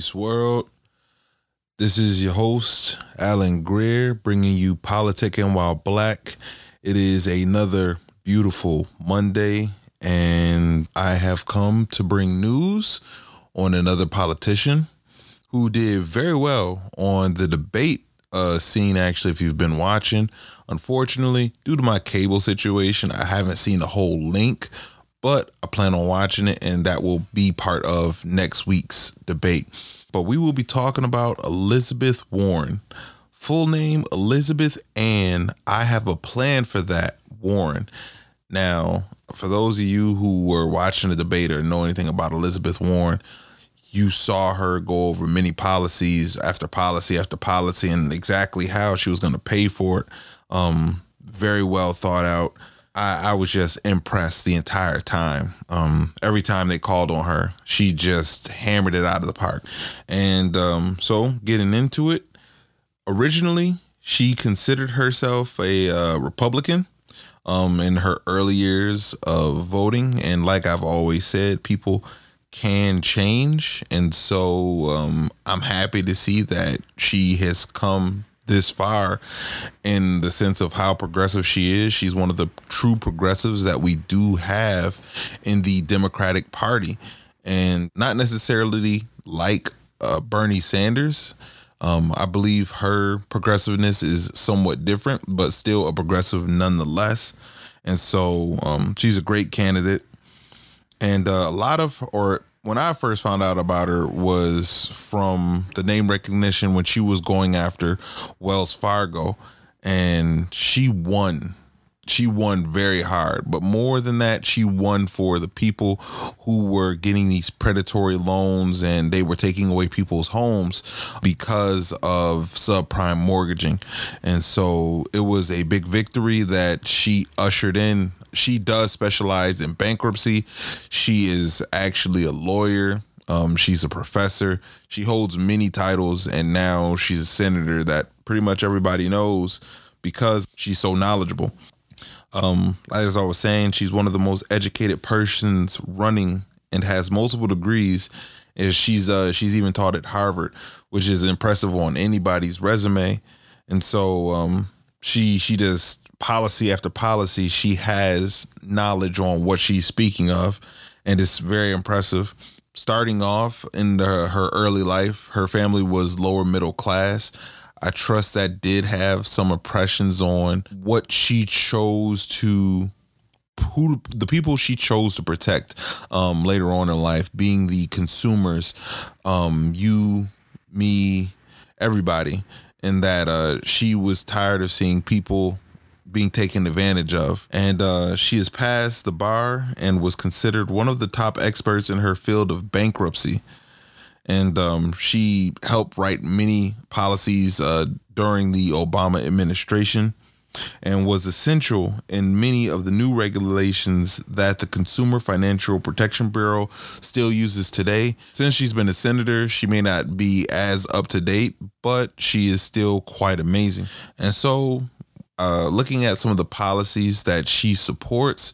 Peace, world. This is your host, Alan Greer, bringing you Politicking While Black. It is another beautiful Monday, and I have come to bring news on another politician who did very well on the debate uh, scene. Actually, if you've been watching, unfortunately, due to my cable situation, I haven't seen the whole link, but I plan on watching it, and that will be part of next week's debate. But we will be talking about Elizabeth Warren. Full name Elizabeth Ann. I have a plan for that, Warren. Now, for those of you who were watching the debate or know anything about Elizabeth Warren, you saw her go over many policies after policy after policy and exactly how she was going to pay for it. Um, very well thought out. I, I, was just impressed the entire time. Um, every time they called on her, she just hammered it out of the park. And um, so, getting into it, originally she considered herself a uh, Republican um, in her early years of voting. And like I've always said, people can change. And so um, I'm happy to see that she has come this far in the sense of how progressive she is. She's one of the true progressives that we do have in the Democratic Party, and not necessarily like uh, Bernie Sanders. Um, I believe her progressiveness is somewhat different, but still a progressive nonetheless. And so um, she's a great candidate. And uh, a lot of, or when I first found out about her was from the name recognition when she was going after Wells Fargo and she won. She won very hard, but more than that, she won for the people who were getting these predatory loans and they were taking away people's homes because of subprime mortgaging. And so it was a big victory that she ushered in she does specialize in bankruptcy. She is actually a lawyer. Um, she's a professor. She holds many titles, and now she's a senator that pretty much everybody knows because she's so knowledgeable. Um, as I was saying, she's one of the most educated persons running and has multiple degrees. And she's uh, she's even taught at Harvard, which is impressive on anybody's resume. And so um, she she just policy after policy, she has knowledge on what she's speaking of, and it's very impressive. Starting off in the, her early life, her family was lower middle class. I trust that did have some impressions on what she chose to who the people she chose to protect um, later on in life, being the consumers, um, you, me, everybody, and that uh, she was tired of seeing people being taken advantage of. And uh, she has passed the bar and was considered one of the top experts in her field of bankruptcy. And um, she helped write many policies uh, during the Obama administration and was essential in many of the new regulations that the Consumer Financial Protection Bureau still uses today. Since she's been a senator, she may not be as up to date, but she is still quite amazing. And so uh, looking at some of the policies that she supports,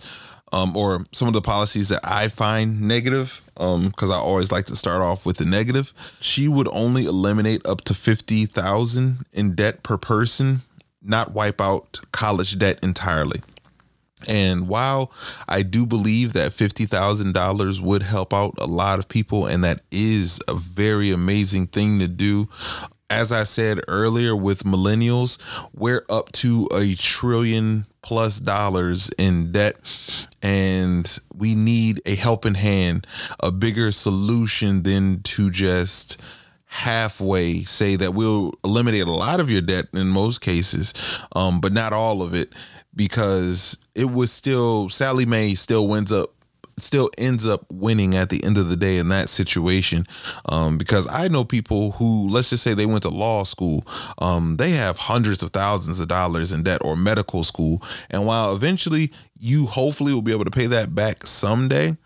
um, or some of the policies that I find negative, because um, I always like to start off with the negative. She would only eliminate up to fifty thousand in debt per person, not wipe out college debt entirely. And while I do believe that $50,000 would help out a lot of people, and that is a very amazing thing to do, as I said earlier with millennials, we're up to a trillion plus dollars in debt and we need a helping hand, a bigger solution than to just halfway say that we'll eliminate a lot of your debt in most cases, um, but not all of it because it was still Sallie Mae still winds up still ends up winning at the end of the day in that situation. Um, because I know people who let's just say they went to law school um, they have hundreds of thousands of dollars in debt or medical school. And while eventually you hopefully will be able to pay that back someday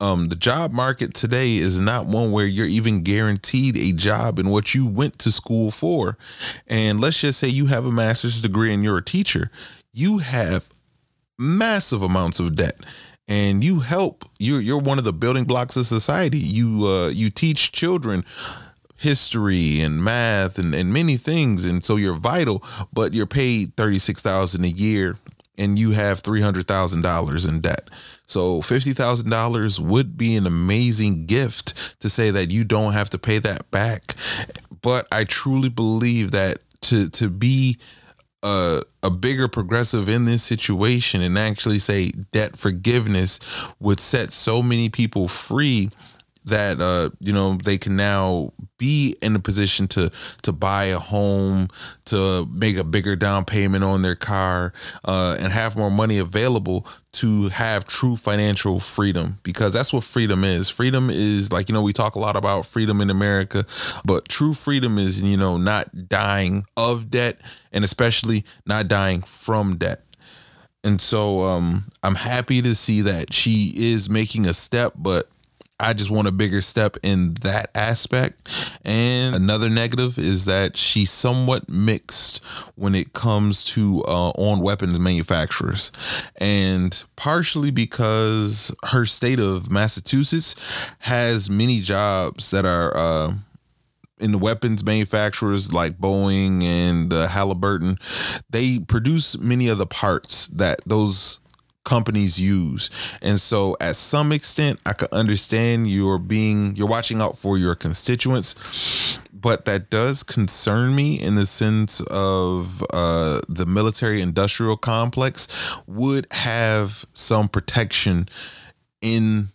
um, the job market today is not one where you're even guaranteed a job in what you went to school for. And let's just say you have a master's degree and you're a teacher, you have massive amounts of debt and you help you're you're one of the building blocks of society. You uh you teach children history and math and, and many things and so you're vital but you're paid 36000 a year and you have $300000 in debt. So $50000 would be an amazing gift to say that you don't have to pay that back but i truly believe that to to be a, a bigger progressive in this situation and actually say debt forgiveness would set so many people free that uh, you know they can now be in a position to to buy a home, to make a bigger down payment on their car, uh, and have more money available to have true financial freedom. Because that's what freedom is. Freedom is like you know we talk a lot about freedom in America, but true freedom is you know not dying of debt, and especially not dying from debt. And so um, I'm happy to see that she is making a step, but I just want a bigger step in that aspect. And another negative is that she's somewhat mixed when it comes to uh, on weapons manufacturers. And partially because her state of Massachusetts has many jobs that are. Uh, in the weapons manufacturers like Boeing and uh, Halliburton, they produce many of the parts that those companies use. And so at some extent I can understand you're being you're watching out for your constituents, but that does concern me in the sense of uh, the military industrial complex would have some protection in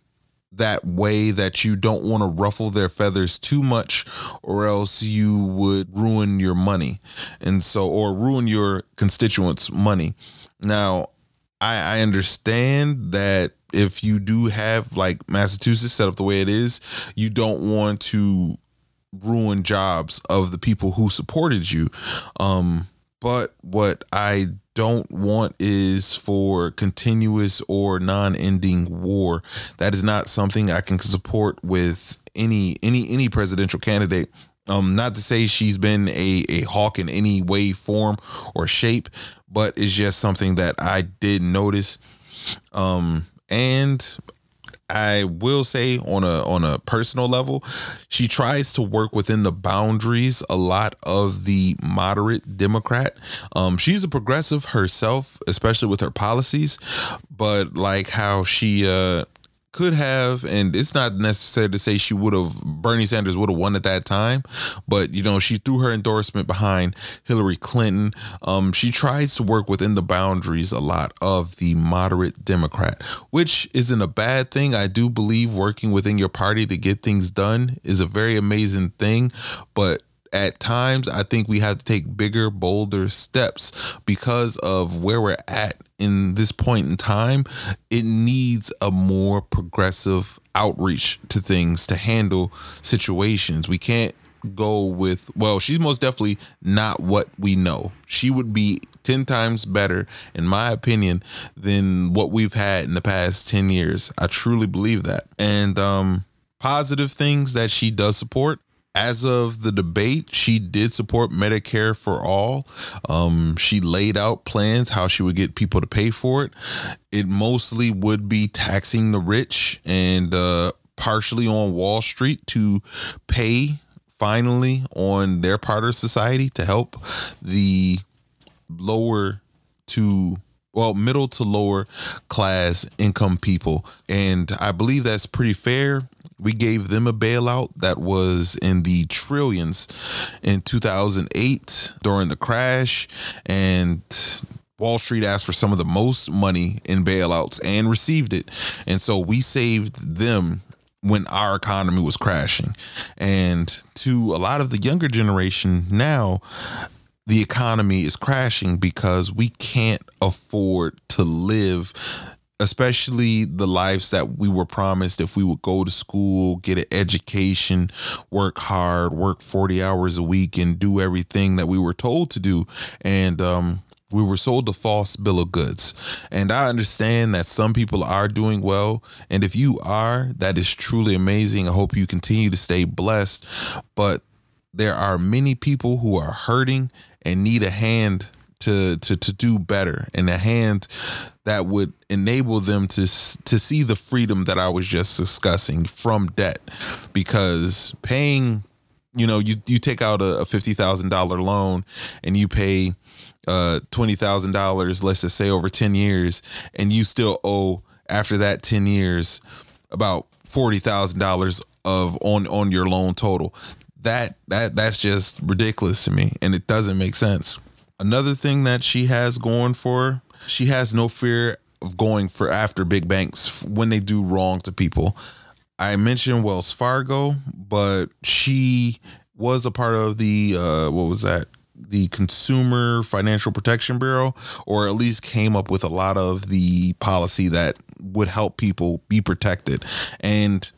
that way that you don't want to ruffle their feathers too much or else you would ruin your money and so or ruin your constituents money now I, I understand that if you do have like Massachusetts set up the way it is, you don't want to ruin jobs of the people who supported you. Um, but what I don't want is for continuous or non-ending war. That is not something I can support with any any any presidential candidate. Um, not to say she's been a, a hawk in any way, form, or shape, but it's just something that I did notice. Um, and I will say on a on a personal level, she tries to work within the boundaries a lot of the moderate Democrat. Um, she's a progressive herself, especially with her policies, but like how she uh could have, and it's not necessary to say she would have, Bernie Sanders would have won at that time, but you know, she threw her endorsement behind Hillary Clinton. Um, she tries to work within the boundaries a lot of the moderate Democrat, which isn't a bad thing. I do believe working within your party to get things done is a very amazing thing, but at times I think we have to take bigger, bolder steps because of where we're at in this point in time, it needs a more progressive outreach to things to handle situations. We can't go with, well, she's most definitely not what we know. She would be 10 times better, in my opinion, than what we've had in the past 10 years. I truly believe that. And, um, positive things that she does support as of the debate, she did support Medicare for all. Um, she laid out plans how she would get people to pay for it. It mostly would be taxing the rich and uh, partially on Wall Street to pay finally on their part of society to help the lower to well middle to lower class income people and i believe that's pretty fair we gave them a bailout that was in the trillions in 2008 during the crash. And Wall Street asked for some of the most money in bailouts and received it. And so we saved them when our economy was crashing. And to a lot of the younger generation now, the economy is crashing because we can't afford to live especially the lives that we were promised if we would go to school, get an education, work hard, work 40 hours a week, and do everything that we were told to do. And, um, we were sold a false bill of goods. And I understand that some people are doing well. And if you are, that is truly amazing. I hope you continue to stay blessed. But there are many people who are hurting and need a hand to to to do better and a hand that would enable them to to see the freedom that I was just discussing from debt. Because paying you know you you take out a, a $50,000 loan and you pay uh $20,000 let's just say over 10 years and you still owe after that 10 years about $40,000 of on on your loan total that that that's just ridiculous to me and it doesn't make sense. Another thing that she has going for her, she has no fear of going for after big banks when they do wrong to people. I mentioned wells fargo but she was a part of the uh what was that? The consumer financial protection bureau or at least came up with a lot of the policy that would help people be protected. And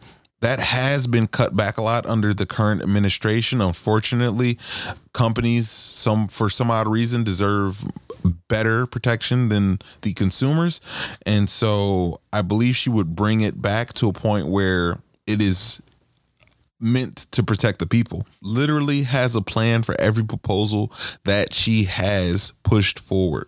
that has been cut back a lot under the current administration. Unfortunately, companies some for some odd reason deserve better protection than the consumers. And so I believe she would bring it back to a point where it is meant to protect the people. Literally has a plan for every proposal that she has pushed forward.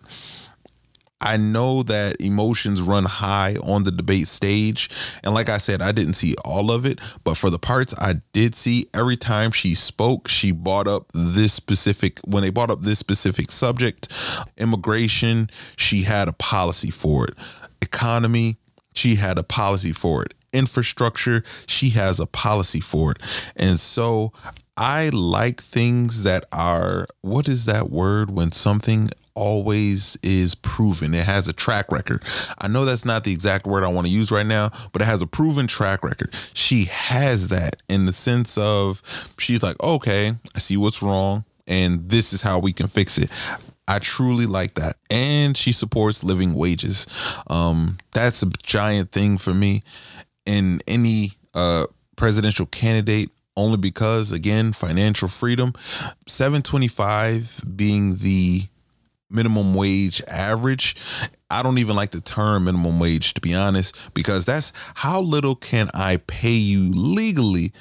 I know that emotions run high on the debate stage. And like I said, I didn't see all of it, but for the parts I did see, every time she spoke, she brought up this specific, when they brought up this specific subject, immigration, she had a policy for it. Economy, she had a policy for it. Infrastructure, she has a policy for it. And so I like things that are, what is that word when something always is proven. It has a track record. I know that's not the exact word I want to use right now, but it has a proven track record. She has that in the sense of she's like, okay, I see what's wrong, and this is how we can fix it. I truly like that. And she supports living wages. Um, that's a giant thing for me in any uh, presidential candidate only because again financial freedom 725 being the minimum wage average. I don't even like the term minimum wage to be honest, because that's how little can I pay you legally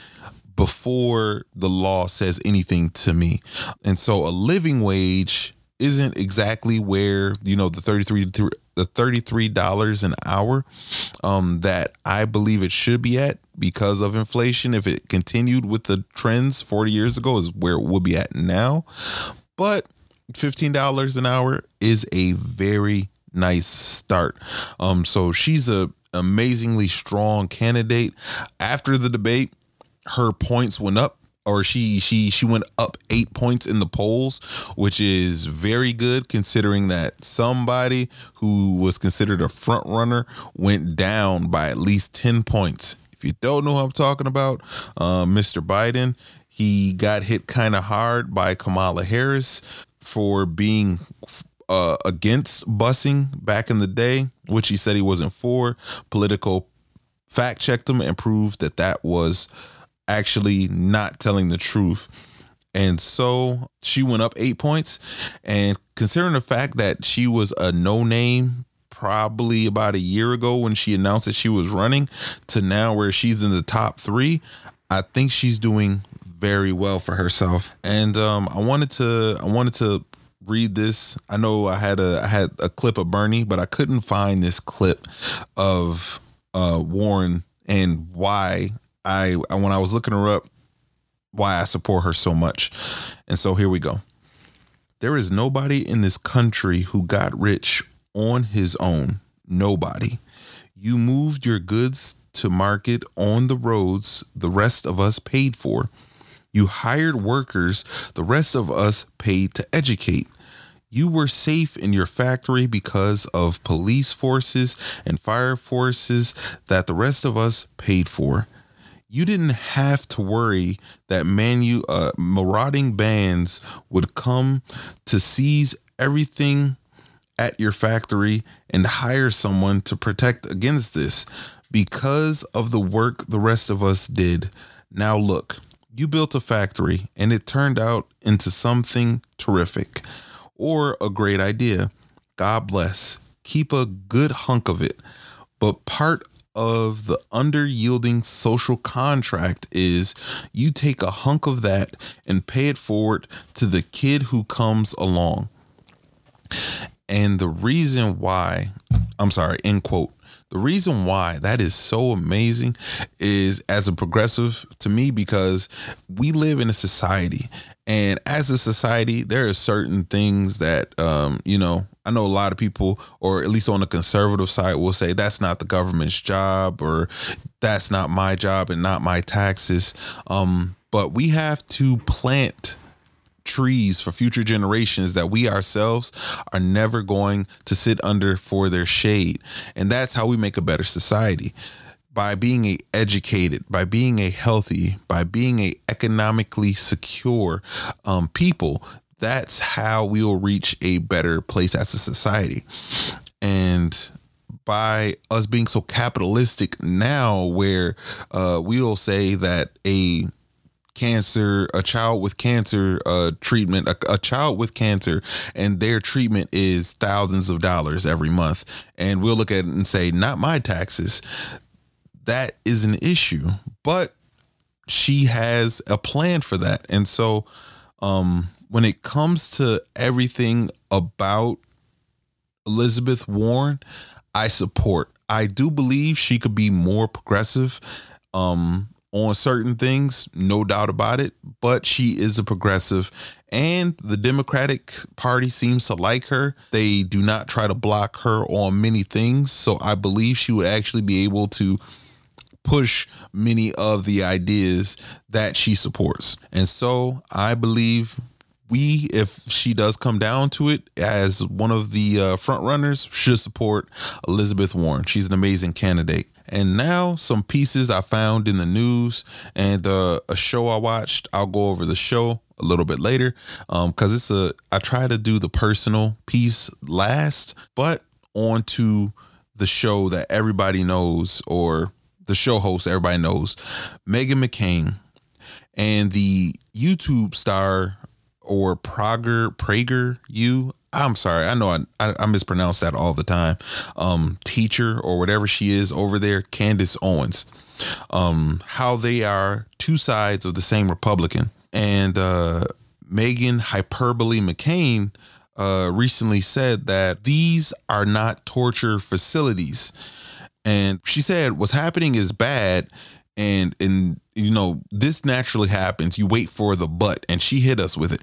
before the law says anything to me. And so a living wage isn't exactly where, you know, the 33 the $33 an hour um, that I believe it should be at because of inflation. If it continued with the trends 40 years ago, is where it would be at now. But $15 an hour is a very nice start. Um, so she's a amazingly strong candidate. After the debate, her points went up or she she she went up 8 points in the polls, which is very good considering that somebody who was considered a front runner went down by at least 10 points. If you don't know who I'm talking about, uh, Mr. Biden, he got hit kind of hard by Kamala Harris for being uh, against busing back in the day, which he said he wasn't for. Politico fact checked him and proved that that was actually not telling the truth. And so she went up eight points. And considering the fact that she was a no name probably about a year ago when she announced that she was running to now where she's in the top three, I think she's doing very well for herself. And um, I wanted to I wanted to read this. I know I had a I had a clip of Bernie, but I couldn't find this clip of uh, Warren and why I when I was looking her up, why I support her so much. And so here we go. There is nobody in this country who got rich on his own. Nobody. You moved your goods to market on the roads the rest of us paid for. You hired workers the rest of us paid to educate. You were safe in your factory because of police forces and fire forces that the rest of us paid for. You didn't have to worry that manu- uh, marauding bands would come to seize everything at your factory and hire someone to protect against this because of the work the rest of us did. Now, look, you built a factory and it turned out into something terrific or a great idea. God bless. Keep a good hunk of it. But part of the underyielding social contract is you take a hunk of that and pay it forward to the kid who comes along. And the reason why, I'm sorry, end quote. The reason why that is so amazing is as a progressive to me because we live in a society and as a society there are certain things that um, you know I know a lot of people, or at least on the conservative side, will say that's not the government's job, or that's not my job and not my taxes. Um, but we have to plant trees for future generations that we ourselves are never going to sit under for their shade. And that's how we make a better society. By being a educated, by being a healthy, by being a economically secure um, people, that's how we will reach a better place as a society. And by us being so capitalistic now, where uh, we'll say that a cancer, a child with cancer uh, treatment, a, a, child with cancer, and their treatment is thousands of dollars every month. And we'll look at it and say, not my taxes. That is an issue. But she has a plan for that. And so um, when it comes to everything about Elizabeth Warren, I support. I do believe she could be more progressive. Um, on certain things, no doubt about it, but she is a progressive and the Democratic Party seems to like her. They do not try to block her on many things, so I believe she would actually be able to push many of the ideas that she supports. And so I believe we, if she does come down to it, as one of the uh, front runners, should support Elizabeth Warren. She's an amazing candidate. And now some pieces I found in the news and uh, a show I watched. I'll go over the show a little bit later because um, it's a. I try to do the personal piece last, but on to the show that everybody knows or the show host everybody knows, Meghan McCain, and the YouTube star or Prager PragerU I'm sorry. I know I, I, I mispronounce that all the time. Um, teacher or whatever she is over there, Candace Owens. Um, how they are two sides of the same Republican. And uh, Meghan Hyperbole McCain uh, recently said that these are not torture facilities. And she said what's happening is bad and and you know this naturally happens you wait for the but and she hit us with it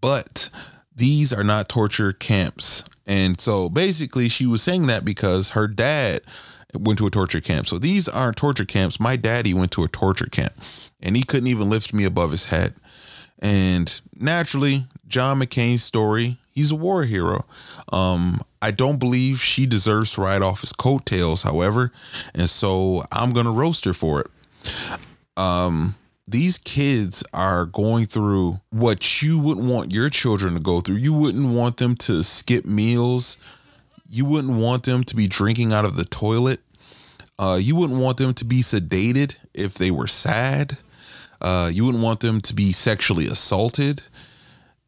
but these are not torture camps. And so basically, she was saying that because her dad went to a torture camp. So these aren't torture camps. My daddy went to a torture camp and he couldn't even lift me above his head. And naturally, John McCain's story, he's a war hero. Um, I don't believe she deserves to ride off his coattails, however. And so I'm going to roast her for it. Um, these kids are going through what you wouldn't want your children to go through. You wouldn't want them to skip meals. You wouldn't want them to be drinking out of the toilet. Uh, you wouldn't want them to be sedated if they were sad. Uh, you wouldn't want them to be sexually assaulted.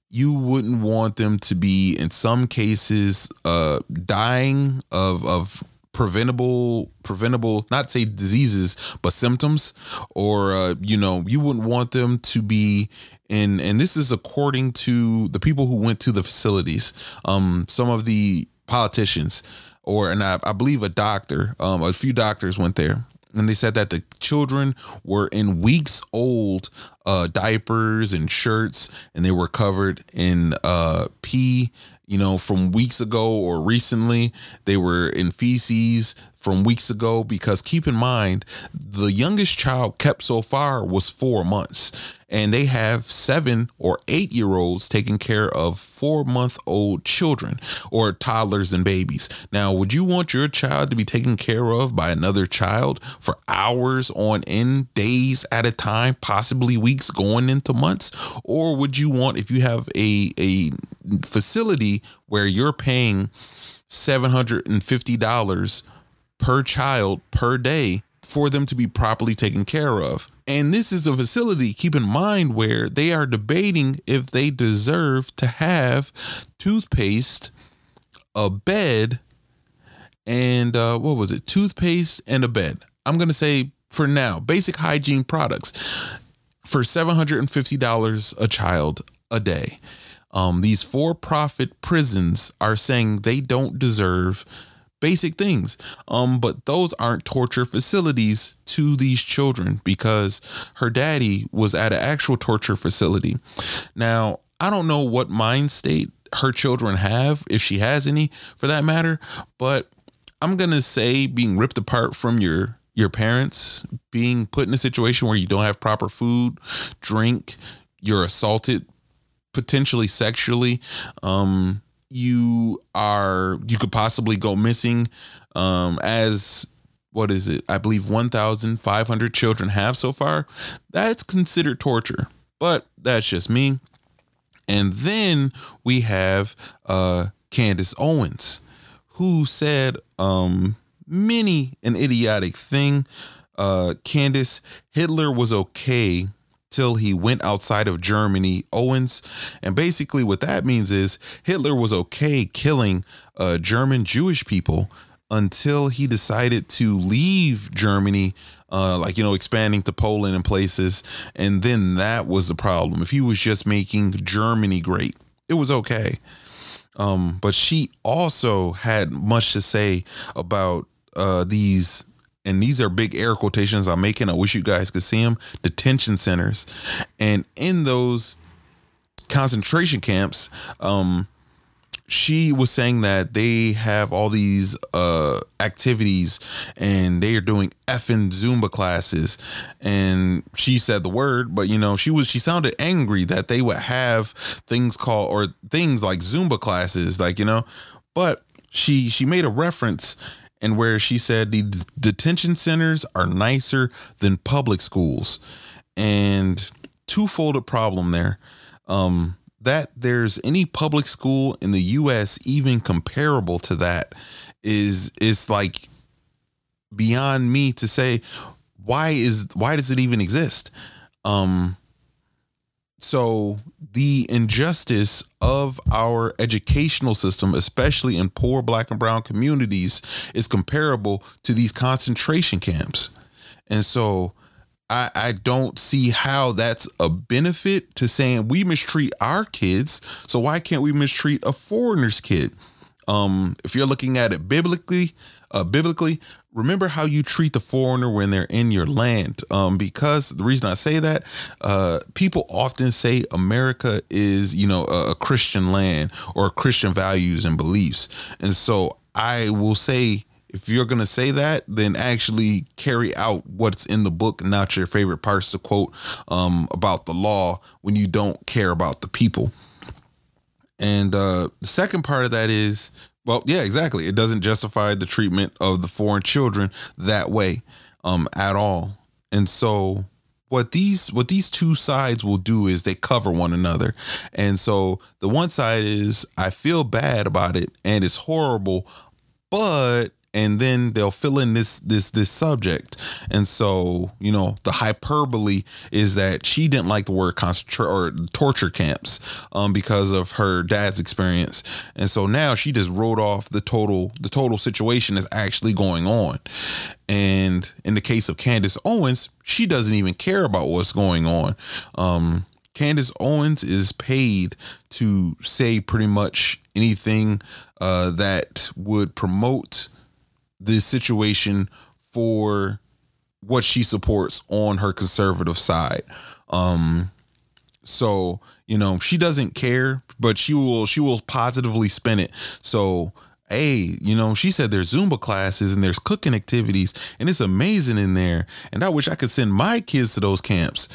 You wouldn't want them to be, in some cases, uh, dying of of preventable preventable not say diseases but symptoms or uh, you know you wouldn't want them to be in and this is according to the people who went to the facilities um some of the politicians or and I, I believe a doctor um a few doctors went there and they said that the children were in weeks old uh, diapers and shirts and they were covered in uh, pee you know, from weeks ago or recently. They were in feces from weeks ago because keep in mind, the youngest child kept so far was four months. And they have seven or eight year olds taking care of four month old children or toddlers and babies. Now, would you want your child to be taken care of by another child for hours on end, days at a time, possibly weeks going into months? Or would you want, if you have a, a facility where you're paying $750 per child per day for them to be properly taken care of. And this is a facility, keep in mind, where they are debating if they deserve to have toothpaste, a bed, and uh, what was it? Toothpaste and a bed. I'm going to say for now, basic hygiene products for $750 a child a day. Um, these for profit prisons are saying they don't deserve basic things. Um, but those aren't torture facilities to these children because her daddy was at an actual torture facility. Now, I don't know what mind state her children have, if she has any for that matter, but I'm gonna say being ripped apart from your your parents, being put in a situation where you don't have proper food, drink, you're assaulted potentially sexually, um, you are you could possibly go missing um, as what is it? I believe 1,500 children have so far. That's considered torture, but that's just me. And then we have uh, Candace Owens, who said um, many an idiotic thing. Uh, Candace, Hitler was okay till he went outside of Germany, Owens. And basically, what that means is Hitler was okay killing uh, German Jewish people until he decided to leave Germany, uh, like, you know, expanding to Poland and places. And then that was the problem. If he was just making Germany great, it was okay. Um, but she also had much to say about uh, these and these are big air quotations I'm making. I wish you guys could see them. Detention centers, and in those concentration camps, um, she was saying that they have all these uh, activities and they are doing effing Zumba classes. And she said the word, but you know, she was she sounded angry that they would have things called or things like Zumba classes, like you know, but she she made a reference and where she said the detention centers are nicer than public schools. And twofold a problem there. Um, that there's any public school in the US even comparable to that is is like beyond me to say why is why does it even exist? Um so the injustice of our educational system, especially in poor black and brown communities, is comparable to these concentration camps. And so I, I don't see how that's a benefit to saying we mistreat our kids. So why can't we mistreat a foreigner's kid? Um, if you're looking at it biblically, uh, biblically, remember how you treat the foreigner when they're in your land. Um, because the reason I say that, uh, people often say America is, you know, a, a Christian land or Christian values and beliefs. And so I will say, if you're going to say that, then actually carry out what's in the book, not your favorite parts to quote um, about the law when you don't care about the people. And uh, the second part of that is, well, yeah, exactly. It doesn't justify the treatment of the foreign children that way um, at all. And so what these what these two sides will do is they cover one another. And so the one side is I feel bad about it and it's horrible, but and then they'll fill in this this this subject. And so you know the hyperbole is that she didn't like the word concentrate or torture camps um, because of her dad's experience. And so now she just wrote off the total the total situation is actually going on. And in the case of candace owens she doesn't even care about what's going on. Um, Candace Owens is paid to say pretty much anything uh, that would promote this situation for what she supports on her conservative side. Um so, you know, she doesn't care, but she will she will positively spin it. So, hey, you know, she said there's Zumba classes and there's cooking activities and it's amazing in there. And I wish I could send my kids to those camps.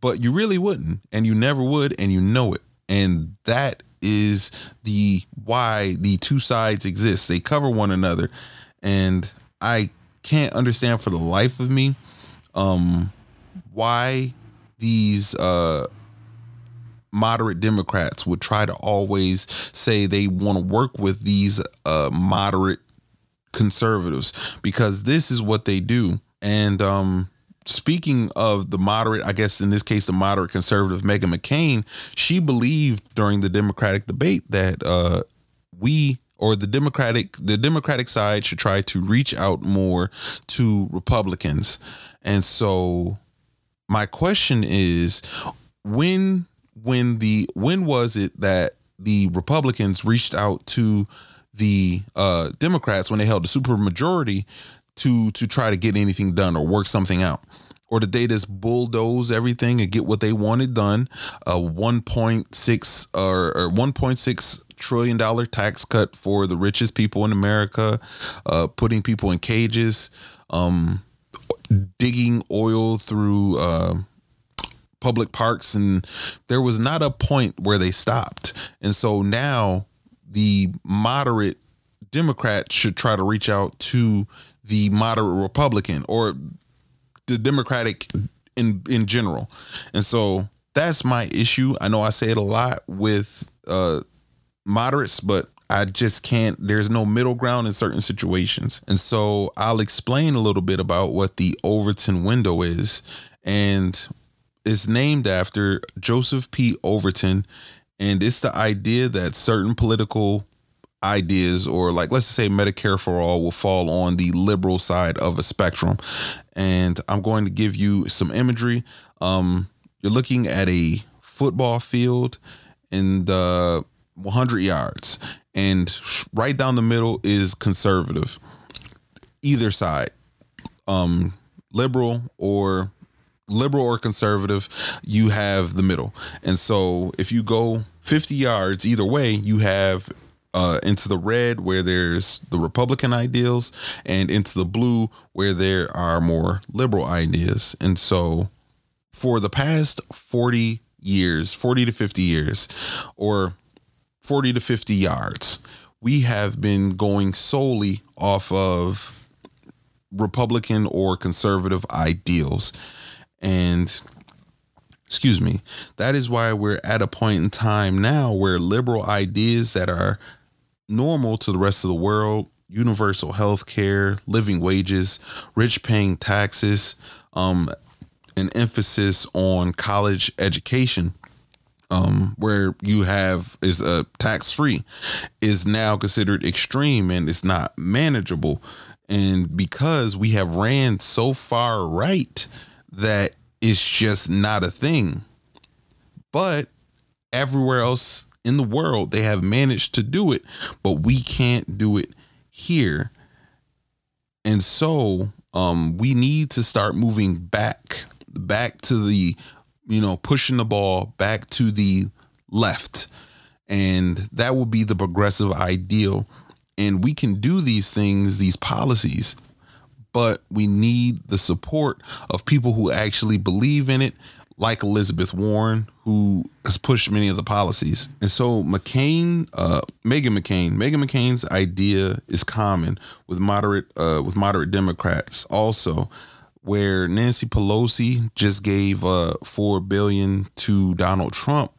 But you really wouldn't and you never would and you know it. And that is the why the two sides exist. They cover one another and I can't understand for the life of me um, why these uh, moderate Democrats would try to always say they want to work with these uh, moderate conservatives because this is what they do. And um, speaking of the moderate, I guess in this case, the moderate conservative Meghan McCain, she believed during the Democratic debate that uh, we or the democratic the democratic side should try to reach out more to republicans and so my question is when when the when was it that the Republicans reached out to the uh, Democrats when they held the super majority to to try to get anything done or work something out. Or did they just bulldoze everything and get what they wanted done? A 1.6 or, or 1.6 trillion dollar tax cut for the richest people in America, uh, putting people in cages, um, digging oil through uh, public parks, and there was not a point where they stopped. And so now the moderate Democrat should try to reach out to the moderate Republican or the Democratic in in general. And so that's my issue. I know I say it a lot with uh, moderates, but I just can't. There's no middle ground in certain situations. And so I'll explain a little bit about what the Overton window is. And it's named after Joseph P. Overton. And it's the idea that certain political ideas, or like let's say Medicare for all, will fall on the liberal side of a spectrum. And I'm going to give you some imagery. Um, you're looking at a football field and the 100 yards, and right down the middle is conservative. Either side, um, liberal or liberal or conservative, you have the middle. And so if you go 50 yards either way, you have uh, into the red where there's the Republican ideals, and into the blue where there are more liberal ideas. And so for the past 40 years, 40 to 50 years, or 40 to 50 yards. We have been going solely off of Republican or conservative ideals. And excuse me, that is why we're at a point in time now where liberal ideas that are normal to the rest of the world universal health care, living wages, rich paying taxes, um, an emphasis on college education um, where you have is a uh, tax free is now considered extreme and it's not manageable. And because we have ran so far right that it's just not a thing. But everywhere else in the world, they have managed to do it, but we can't do it here. And so um, we need to start moving back, back to the you know, pushing the ball back to the left. And that will be the progressive ideal. And we can do these things, these policies, but we need the support of people who actually believe in it, like Elizabeth Warren, who has pushed many of the policies. And so McCain, uh, Meghan McCain, Meghan McCain's idea is common with moderate, uh, with moderate Democrats also where Nancy Pelosi just gave uh, four billion to Donald Trump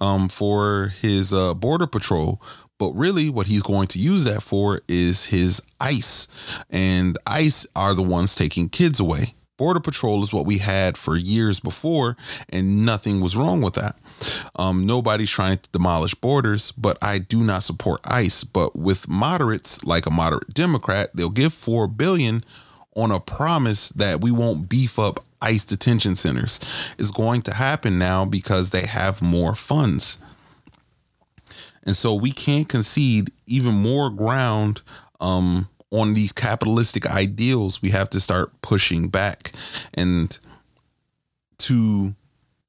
um, for his uh, border patrol. But really, what he's going to use that for is his ICE, and ICE are the ones taking kids away. Border Patrol is what we had for years before, and nothing was wrong with that. Um, nobody's trying to demolish borders, but I do not support ICE. But with moderates, like a moderate Democrat, they'll give four billion on a promise that we won't beef up ICE detention centers is going to happen now because they have more funds. And so we can't concede even more ground um, on these capitalistic ideals. We have to start pushing back and to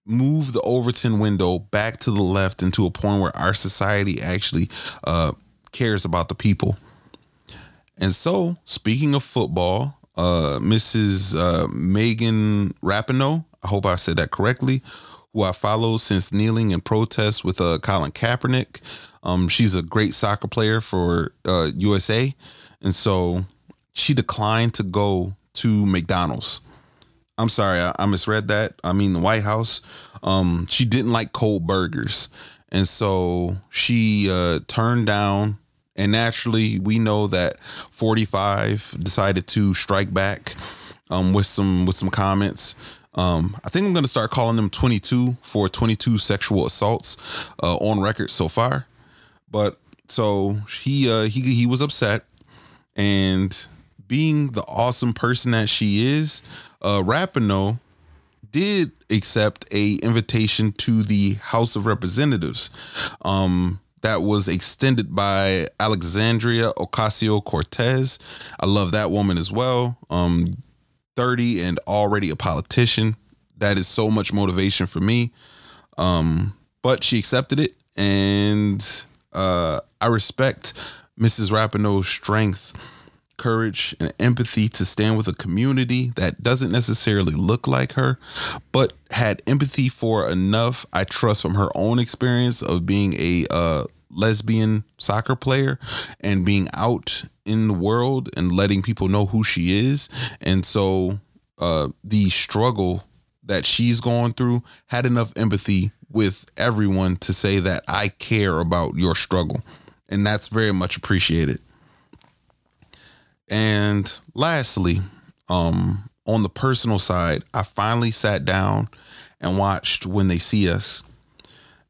move the Overton window back to the left and to a point where our society actually uh, cares about the people. And so, speaking of football, uh, Mrs. Uh, Megan Rapinoe. I hope I said that correctly. Who I follow since kneeling in protest with uh, Colin Kaepernick. Um, she's a great soccer player for uh, USA, and so she declined to go to McDonald's. I'm sorry, I, I misread that. I mean the White House. Um, she didn't like cold burgers, and so she uh, turned down and naturally, we know that 45 decided to strike back um, with some with some comments. Um, I think I'm going to start calling them 22 for 22 sexual assaults uh, on record so far. But so he uh, he he was upset, and being the awesome person that she is, uh, Rapinoe did accept a invitation to the House of Representatives. Um, that was extended by Alexandria Ocasio Cortez. I love that woman as well. Um, 30 and already a politician. That is so much motivation for me. Um, but she accepted it, and uh, I respect Mrs. Rapinoe's strength, courage, and empathy to stand with a community that doesn't necessarily look like her, but had empathy for enough, I trust, from her own experience of being a uh, lesbian soccer player and being out in the world and letting people know who she is. And so uh, the struggle that she's going through had enough empathy with everyone to say that I care about your struggle. And that's very much appreciated. And lastly, um, on the personal side, I finally sat down and watched When They See Us.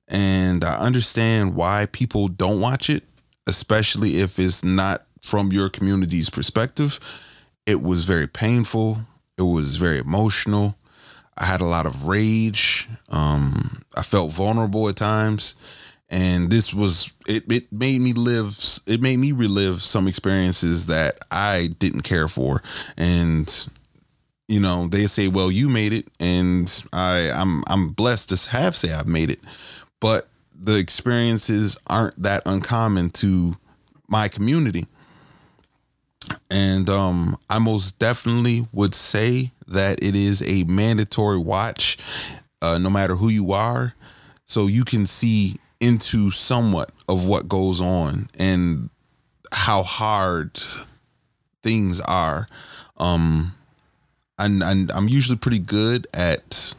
And I understand why people don't watch it, especially if it's not from your community's perspective. It was very painful. It was very emotional. I had a lot of rage. Um, I felt vulnerable at times, and this was it. It made me live. It made me relive some experiences that I didn't care for, and you know they say, "Well, you made it," and I I'm I'm blessed to have say I've made it, but the experiences aren't that uncommon to my community. And um, I most definitely would say that it is a mandatory watch, uh, no matter who you are, so you can see into somewhat of what goes on and how hard things are. Um, and, and I'm usually pretty good at,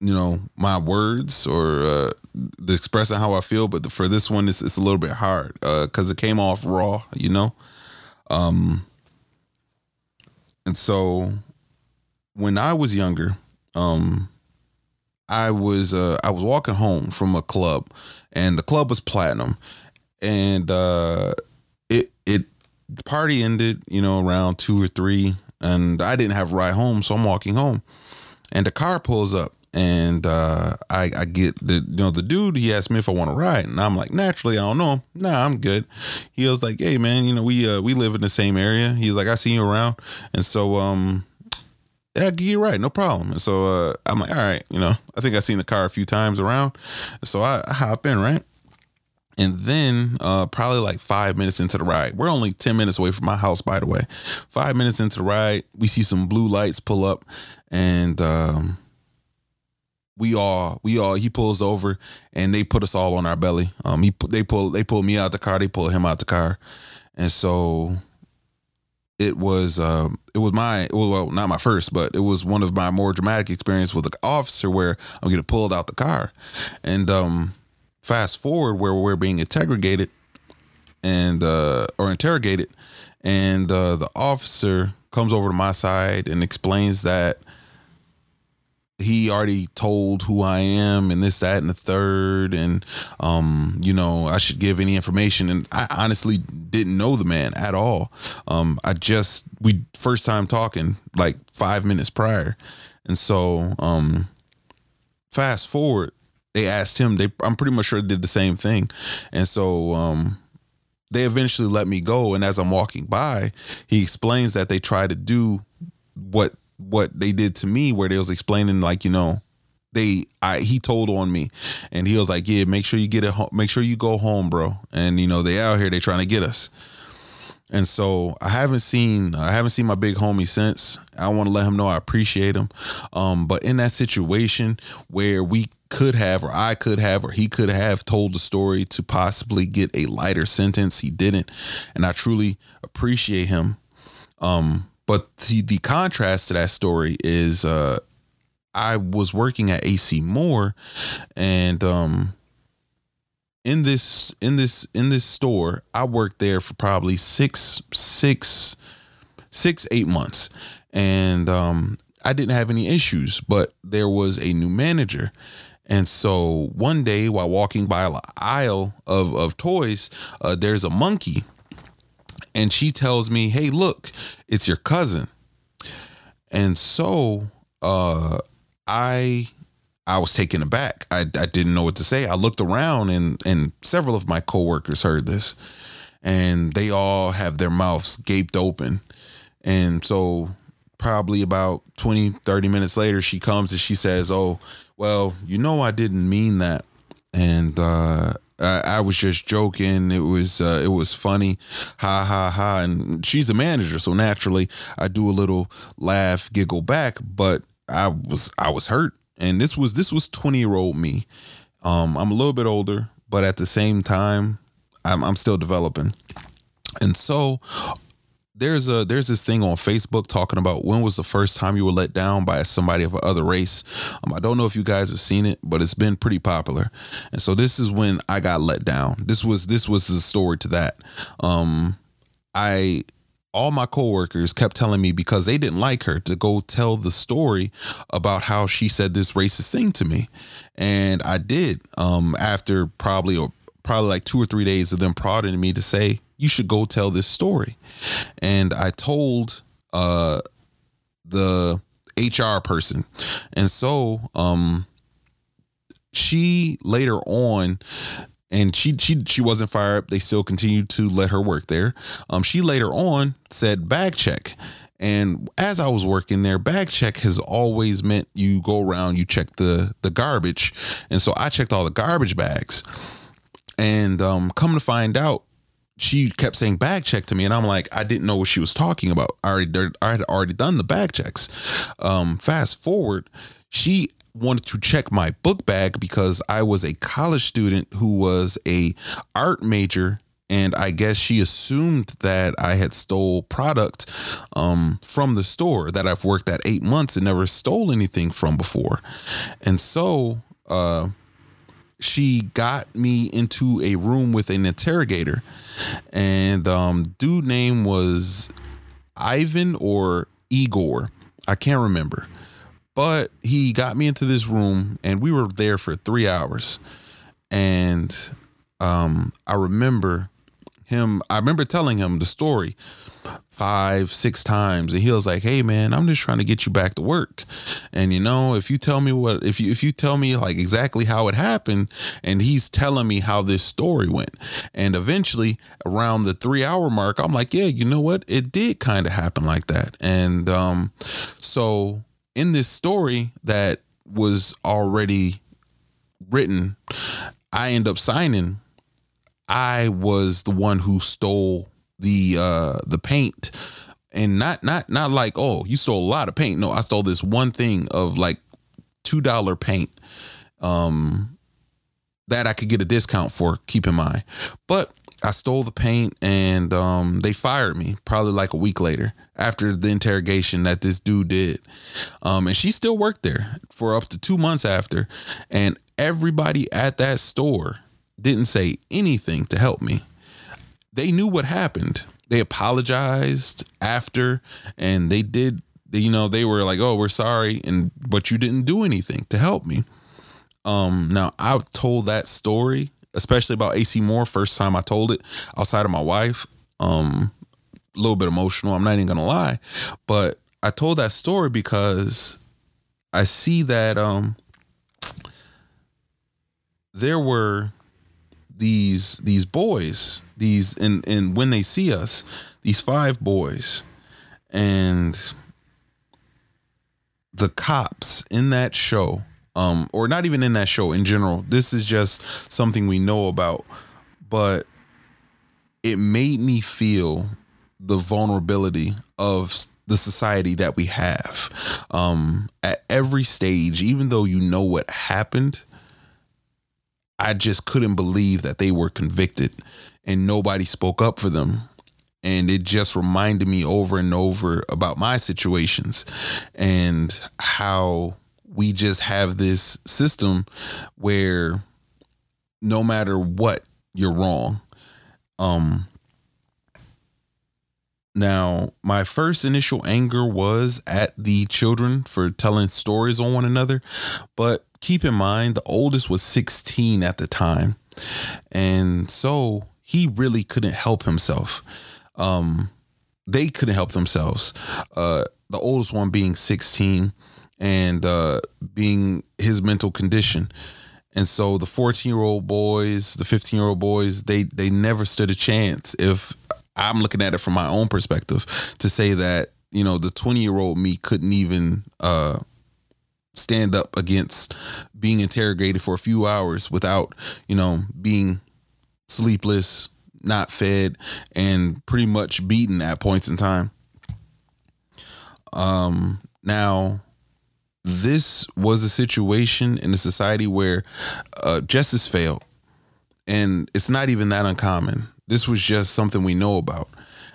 you know, my words or uh, the expressing how I feel, but for this one, it's, it's a little bit hard because uh, it came off raw, you know. Um, and so when I was younger, um, I was uh, I was walking home from a club, and the club was platinum, and uh, it it the party ended, you know, around two or three, and I didn't have a ride home, so I'm walking home, and the car pulls up, and uh, I, I get the you know the dude he asked me if I want to ride, and I'm like naturally I don't know. Nah, I'm good. He was like, hey man, you know we uh, we live in the same area. He's like I see you around, and so um yeah, get you right, no problem. And so uh, I'm like, all right, you know, I think I've seen the car a few times around, so I, I hop in right. And then, uh, probably like five minutes into the ride, we're only 10 minutes away from my house, by the way. Five minutes into the ride, we see some blue lights pull up, and um, we all we all he pulls over and they put us all on our belly. Um, he they pull they pull me out the car, they pull him out the car, and so it was um it was my well not my first, but it was one of my more dramatic experience with an officer where I'm getting pulled out the car, and um fast forward where we're being interrogated and uh or interrogated, and uh, the officer comes over to my side and explains that he already told who I am and this, that, and the third, and um, you know, I should give any information. And I honestly didn't know the man at all. Um, I just we first time talking like five minutes prior, and so um, fast forward, they asked him. They I'm pretty much sure they did the same thing, and so um, they eventually let me go. And as I'm walking by, he explains that they tried to do what what they did to me where they was explaining like you know they I he told on me. And he was like yeah make sure you get it home make sure you go home bro. And you know they out here they trying to get us. And so I haven't seen I haven't seen my big homie since. I want to let him know I appreciate him. Um but in that situation where we could have or I could have or he could have told the story to possibly get a lighter sentence he didn't. And I truly appreciate him. Um but the, the contrast to that story is uh, I was working at AC Moore and um, in this in this in this store, I worked there for probably six six six eight months, and um, I didn't have any issues. But there was a new manager, and so one day while walking by an aisle of of toys, uh, there's a monkey and she tells me, "Hey, look, it's your cousin." And so uh I I was taken aback. I, I didn't know what to say. I looked around and and several of my coworkers heard this and they all have their mouths gaped open. And so probably about 20 30 minutes later she comes and she says, "Oh, well, you know I didn't mean that." And uh I, I was just joking. It was uh, it was funny, ha ha ha. And she's a manager, so naturally I do a little laugh, giggle back. But I was I was hurt, and this was this was twenty year old me. Um, I'm a little bit older, but at the same time, I'm, I'm still developing. And so there's a there's this thing on Facebook talking about when was the first time you were let down by somebody of other race. Um, I don't know if you guys have seen it, but it's been pretty popular. And so this is when I got let down. This was this was the story to that. Um, I all my coworkers kept telling me because they didn't like her to go tell the story about how she said this racist thing to me, and I did. Um, after probably or probably like two or three days of them prodding me to say you should go tell this story. And I told uh, the HR person. And so um, she later on and she she she wasn't fired. They still continued to let her work there. Um, she later on said bag check, and as I was working there, bag check has always meant you go around, you check the the garbage, and so I checked all the garbage bags, and um, come to find out, she kept saying bag check to me, and I'm like, I didn't know what she was talking about. I already, I had already done the bag checks. Um, fast forward, she wanted to check my book bag because I was a college student who was a art major and I guess she assumed that I had stole product um, from the store that I've worked at eight months and never stole anything from before, and so uh, she got me into a room with an interrogator, and um, dude name was Ivan or Igor. I can't remember, but he got me into this room, and we were there for three hours, and um, I remember him. I remember telling him the story five, six times, and he was like, "Hey, man, I'm just trying to get you back to work." And you know, if you tell me what, if you if you tell me like exactly how it happened, and he's telling me how this story went, and eventually around the three hour mark, I'm like, "Yeah, you know what? It did kind of happen like that." And um, so in this story that was already written, I end up signing. I was the one who stole the uh the paint. And not not not like oh you stole a lot of paint. No i stole this one thing of like two dollar paint um that i could get a discount for keep in mind. But i stole the paint and um they fired me probably like a week later after the interrogation that this dude did. Um and she still worked there for up to two months after. And everybody at that store didn't say anything to help me they knew what happened. They apologized after, and they did. You know, they were like, "Oh, we're sorry," and but you didn't do anything to help me. Um, now I told that story, especially about AC Moore. First time I told it outside of my wife. Um, a little bit emotional. I'm not even gonna lie, but I told that story because I see that um there were these these boys these and and when they see us these five boys and the cops in that show um or not even in that show in general this is just something we know about but it made me feel the vulnerability of the society that we have. Um at every stage even though you know what happened I just couldn't believe that they were convicted and nobody spoke up for them. And it just reminded me over and over about my situations and how we just have this system where no matter what, you're wrong. Um, now, my first initial anger was at the children for telling stories on one another, but keep in mind the oldest was 16 at the time. And so he really couldn't help himself. Um, they couldn't help themselves. Uh, the oldest one being 16. and uh, being his mental condition. And so the 14 year old boys, the 15 year old boys, they they never stood a chance. If I'm looking at it from my own perspective, to say that you know the 20 year old me couldn't even uh, stand up against being interrogated for a few hours without you know being sleepless, not fed, and pretty much beaten at points in time. Um, now this was a situation in a society where uh, justice failed. And it's not even that uncommon. This was just something we know about.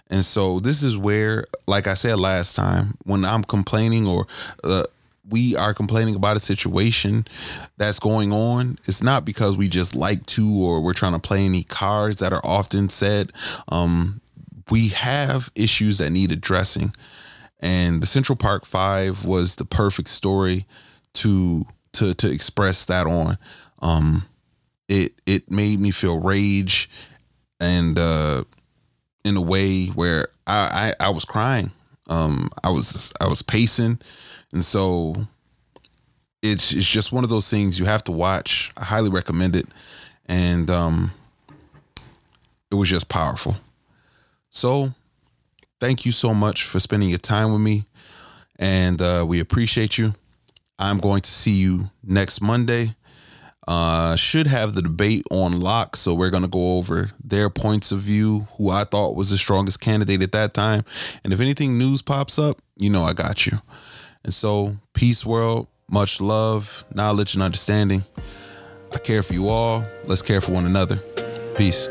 And so this is where, like I said last time, when I'm complaining or uh, we are complaining about a situation that's going on, it's not because we just like to or we're trying to play any cards that are often said. Um, we have issues that need addressing and the Central Park Five was the perfect story to to to express that on. Um, it it made me feel rage, and uh, in a way where I I, I was crying. Um, I was I was pacing, and so it's it's just one of those things you have to watch. I highly recommend it, and um, it was just powerful. So thank you so much for spending your time with me. And uh, we appreciate you. I'm going to see you next Monday. Uh, should have the debate on lock. So we're going to go over their points of view, who I thought was the strongest candidate at that time. And if anything news pops up, you know I got you. And so, peace, world. Much love, knowledge, and understanding. I care for you all. Let's care for one another. Peace.